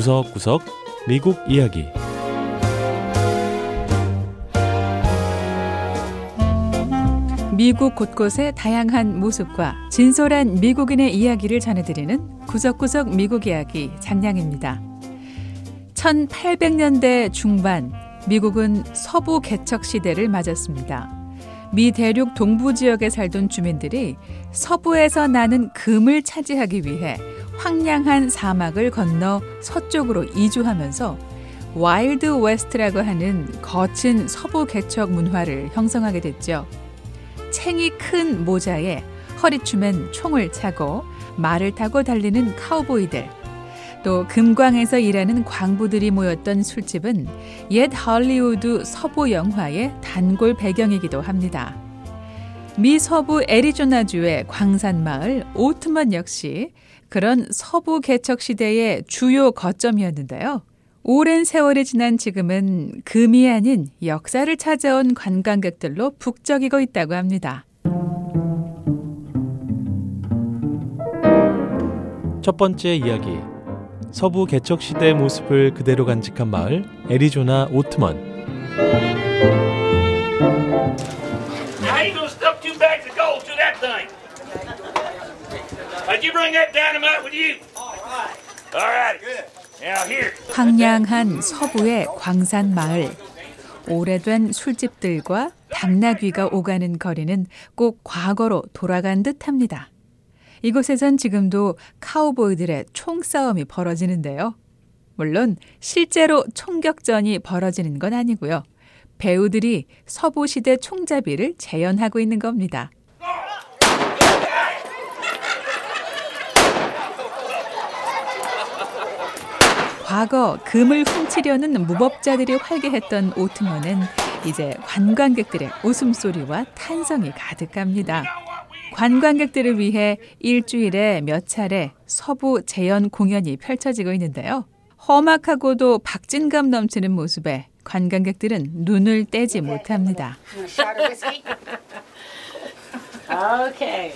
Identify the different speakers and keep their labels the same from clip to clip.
Speaker 1: 구석구석 미국 이야기
Speaker 2: 미국 곳곳의 다양한 모습과 진솔한 미국인의 이야기를 전해드리는 구석구석 미국 이야기 장량입니다. 1800년대 중반 미국은 서부 개척 시대를 맞았습니다. 미 대륙 동부 지역에 살던 주민들이 서부에서 나는 금을 차지하기 위해 황량한 사막을 건너 서쪽으로 이주하면서 Wild West라고 하는 거친 서부 개척 문화를 형성하게 됐죠. 챙이 큰 모자에 허리춤엔 총을 차고 말을 타고 달리는 카우보이들, 또 금광에서 일하는 광부들이 모였던 술집은 옛 할리우드 서부 영화의 단골 배경이기도 합니다. 미 서부 애리조나주의 광산 마을 오트먼 역시 그런 서부 개척 시대의 주요 거점이었는데요. 오랜 세월이 지난 지금은 금이 아닌 역사를 찾아온 관광객들로 북적이고 있다고 합니다.
Speaker 1: 첫 번째 이야기 서부 개척 시대의 모습을 그대로 간직한 마을 애리조나 오트먼.
Speaker 2: 황량한 서부의 광산 마을. 오래된 술집들과 당나귀가 오가는 거리는 꼭 과거로 돌아간 듯합니다. 이곳에선 지금도 카우보이들의 총싸움이 벌어지는데요. 물론 실제로 총격전이 벌어지는 건 아니고요. 배우들이 서부 시대 총잡이를 재현하고 있는 겁니다. 과거 금을 훔치려는 무법자들이 활개했던 오트먼은 이제 관광객들의 웃음소리와 탄성이 가득합니다. 관광객들을 위해 일주일에 몇 차례 서부 재연 공연이 펼쳐지고 있는데요. 험악하고도 박진감 넘치는 모습에 관광객들은 눈을 떼지 못합니다.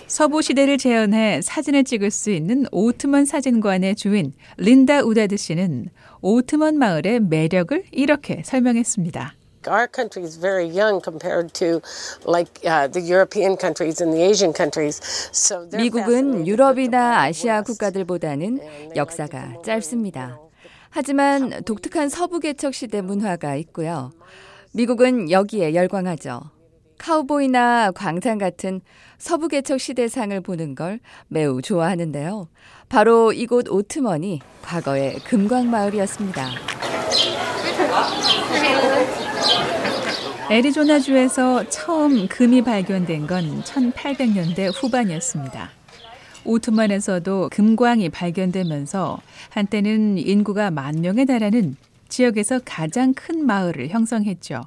Speaker 2: 서부 시대를 재현해 사진을 찍을 수 있는 오트먼 사진관의 주인 린다 우다드 씨는 오트먼 마을의 매력을 이렇게 설명했습니다.
Speaker 3: Our country is very young compared to like uh, the European countries and the Asian countries. So
Speaker 4: 미국은 유럽이나 아시아. 국가들보다는 역사가 짧습니다. 하지만 독특한 서부 개척 시대 문화가 있고요. 미국은 여기에 열광하죠. 카우보이나 광산 같은 서부 개척 시대상을 보는 걸 매우 좋아하는데요. 바로 이곳 오트먼이 과거의 금광 마을이었습니다.
Speaker 2: 애리조나주에서 처음 금이 발견된 건 1800년대 후반이었습니다. 오트만에서도 금광이 발견되면서 한때는 인구가 만 명에 달하는 지역에서 가장 큰 마을을 형성했죠.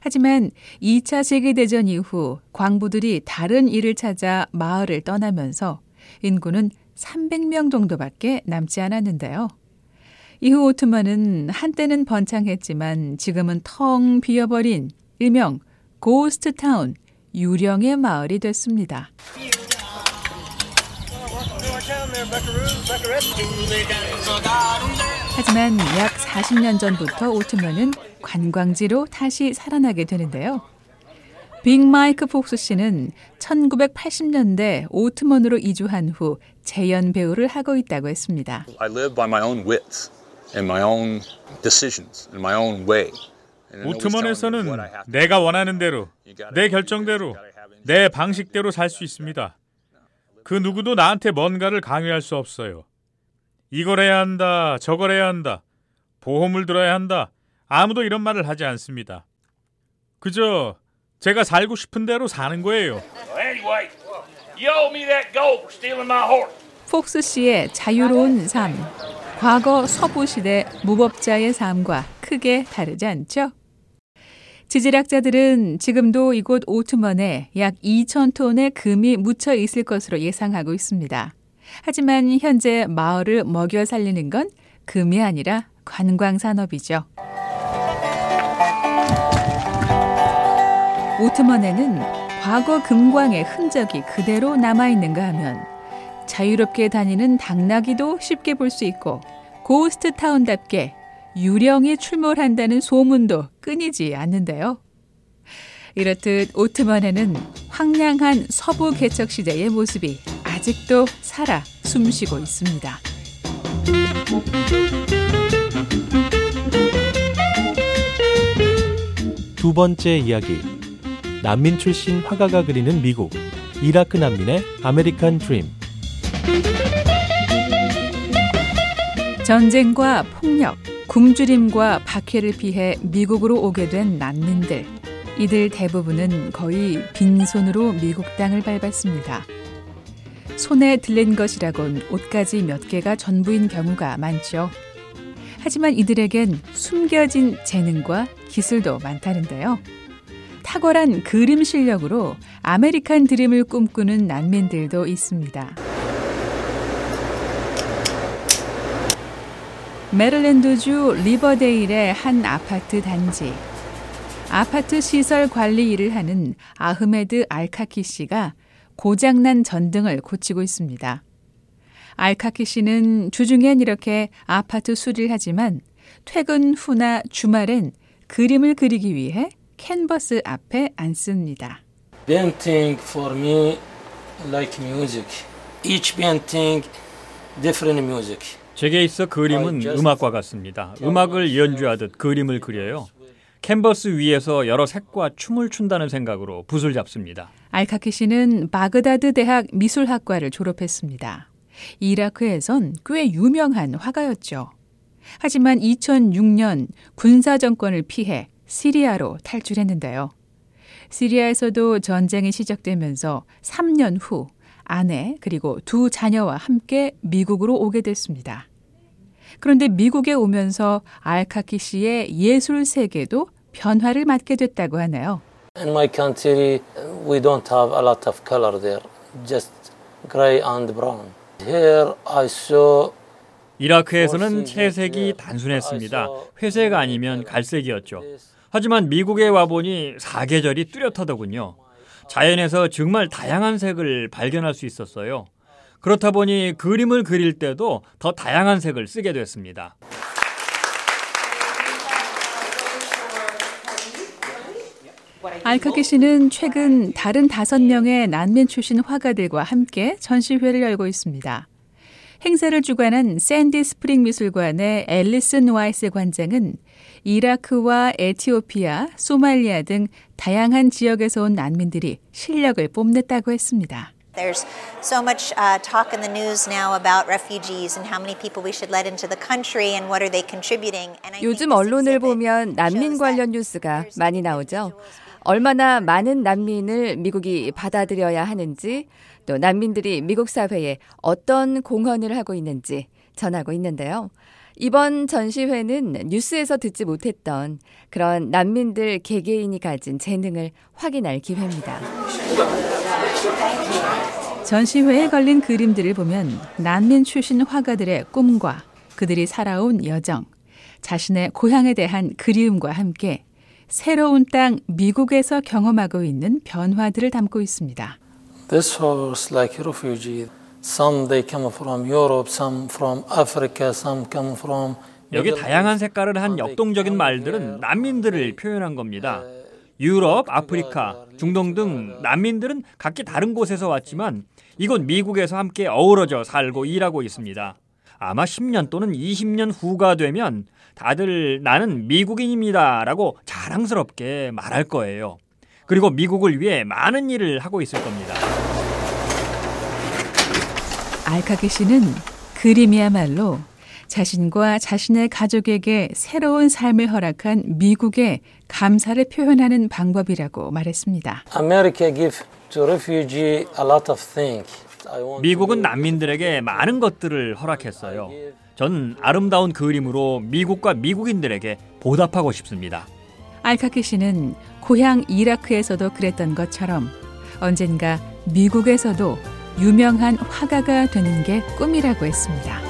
Speaker 2: 하지만 2차 세계대전 이후 광부들이 다른 일을 찾아 마을을 떠나면서 인구는 300명 정도밖에 남지 않았는데요. 이후 오트만은 한때는 번창했지만 지금은 텅 비어버린 일명 고스트 타운, 유령의 마을이 됐습니다. 하지만 약 40년 전부터 오트만은 관광지로 다시 살아나게 되는데요. 빅 마이크 폭스 씨는 1980년대 오트먼으로 이주한 후 재연 배우를 하고 있다고 했습니다.
Speaker 5: I live by my own wits and my own decisions and my own way.
Speaker 6: 오트먼에서는 내가 원하는 대로 내 결정대로 내 방식대로 살 수 있습니다. 그 누구도 나한테 뭔가를 강요할 수 없어요. 이걸 해야 한다, 저걸 해야 한다, 보험을 들어야 한다. 아무도 이런 말을 하지 않습니다. 그저 제가 살고 싶은 대로 사는 거예요.
Speaker 7: Well, anyway, you owe me that gold for stealing my horse.
Speaker 2: 폭스 씨의 자유로운 삶, 과거 서부 시대 무법자의 삶과 크게 다르지 않죠? 지질학자들은 지금도 이곳 오트먼에 약 2천 톤의 금이 묻혀 있을 것으로 예상하고 있습니다. 하지만 현재 마을을 먹여 살리는 건 금이 아니라 관광 산업이죠. 오트먼에는 과거 금광의 흔적이 그대로 남아 있는가 하면 자유롭게 다니는 당나귀도 쉽게 볼 수 있고 고스트 타운답게 유령이 출몰한다는 소문도 끊이지 않는데요. 이렇듯 오트만에는 황량한 서부 개척 시대의 모습이 아직도 살아 숨쉬고 있습니다.
Speaker 1: 두 번째 이야기. 난민 출신 화가가 그리는 미국. 이라크 난민의 아메리칸 드림.
Speaker 2: 전쟁과 폭력, 굶주림과 박해를 피해 미국으로 오게 된 난민들. 이들 대부분은 거의 빈손으로 미국 땅을 밟았습니다. 손에 들린 것이라곤 옷가지 몇 개가 전부인 경우가 많죠. 하지만 이들에겐 숨겨진 재능과 기술도 많다는데요. 탁월한 그림 실력으로 아메리칸 드림을 꿈꾸는 난민들도 있습니다. 메릴랜드주 리버데일의 한 아파트 단지. 아파트 시설 관리 일을 하는 아흐메드 알카키 씨가 고장난 전등을 고치고 있습니다. 알카키 씨는 주중엔 이렇게 아파트 수리를 하지만 퇴근 후나 주말엔 그림을 그리기 위해 캔버스 앞에 앉습니다.
Speaker 8: Painting for me like music. Each painting different music.
Speaker 9: 제게 있어 그림은 음악과 같습니다. 음악을 연주하듯 그림을 그려요. 캔버스 위에서 여러 색과 춤을 춘다는 생각으로 붓을 잡습니다.
Speaker 2: 알카키 씨는 바그다드 대학 미술학과를 졸업했습니다. 이라크에선 꽤 유명한 화가였죠. 하지만 2006년 군사 정권을 피해 시리아로 탈출했는데요. 시리아에서도 전쟁이 시작되면서 3년 후 아내 그리고 두 자녀와 함께 미국으로 오게 됐습니다. 그런데 미국에 오면서 알카키 씨의 예술 세계도 변화를 맞게 됐다고 하네요.
Speaker 8: In my country, we don't have a lot of color there, just gray and brown. Here I saw
Speaker 9: 이라크에서는 채색이 단순했습니다. 회색 아니면 갈색이었죠. 하지만 미국에 와보니 사계절이 뚜렷하더군요. 자연에서 정말 다양한 색을 발견할 수 있었어요. 그렇다 보니 그림을 그릴 때도 더 다양한 색을 쓰게 됐습니다.
Speaker 2: 알카키 씨는 최근 다른 다섯 명의 난민 출신 화가들과 함께 전시회를 열고 있습니다. 행사를 주관한 샌디 스프링 미술관의 앨리슨 와이스 관장은 이라크와 에티오피아, 소말리아 등 다양한 지역에서 온 난민들이 실력을 뽐냈다고 했습니다.
Speaker 10: There's so much uh, talk in the news now about refugees and how many people we should let into the country and what are they contributing. And I
Speaker 4: 요즘 언론을 보면 난민 관련 뉴스가 많이 나오죠. 얼마나 많은 난민을 미국이 받아들여야 하는지, 또 난민들이 미국 사회에 어떤 공헌을 하고 있는지 전하고 있는데요. 이번 전시회는 뉴스에서 듣지 못했던 그런 난민들 개개인이 가진 재능을 확인할 기회입니다.
Speaker 2: 전시회에 걸린 그림들을 보면 난민 출신 화가들의 꿈과 그들이 살아온 여정, 자신의 고향에 대한 그리움과 함께 새로운 땅 미국에서 경험하고 있는 변화들을 담고 있습니다.
Speaker 8: This was like refugee. Some they come from Europe, some from Africa, some come from
Speaker 9: 여기 다양한 색깔을 한 역동적인 말들은 난민들을 표현한 겁니다. 유럽, 아프리카, 중동 등 난민들은 각기 다른 곳에서 왔지만 이곳 미국에서 함께 어우러져 살고 일하고 있습니다. 아마 10년 또는 20년 후가 되면 다들 나는 미국인입니다 라고 자랑스럽게 말할 거예요. 그리고 미국을 위해 많은 일을 하고 있을 겁니다.
Speaker 2: 알카기 씨는 그림이야말로 자신과 자신의 가족에게 새로운 삶을 허락한 미국에 감사를 표현하는 방법이라고 말했습니다.
Speaker 8: America give to refugee a lot of things.
Speaker 9: 미국은 난민들에게 많은 것들을 허락했어요. 전 아름다운 그림으로 미국과 미국인들에게 보답하고 싶습니다.
Speaker 2: 알카키 씨는 고향 이라크에서도 그랬던 것처럼 언젠가 미국에서도 유명한 화가가 되는 게 꿈이라고 했습니다.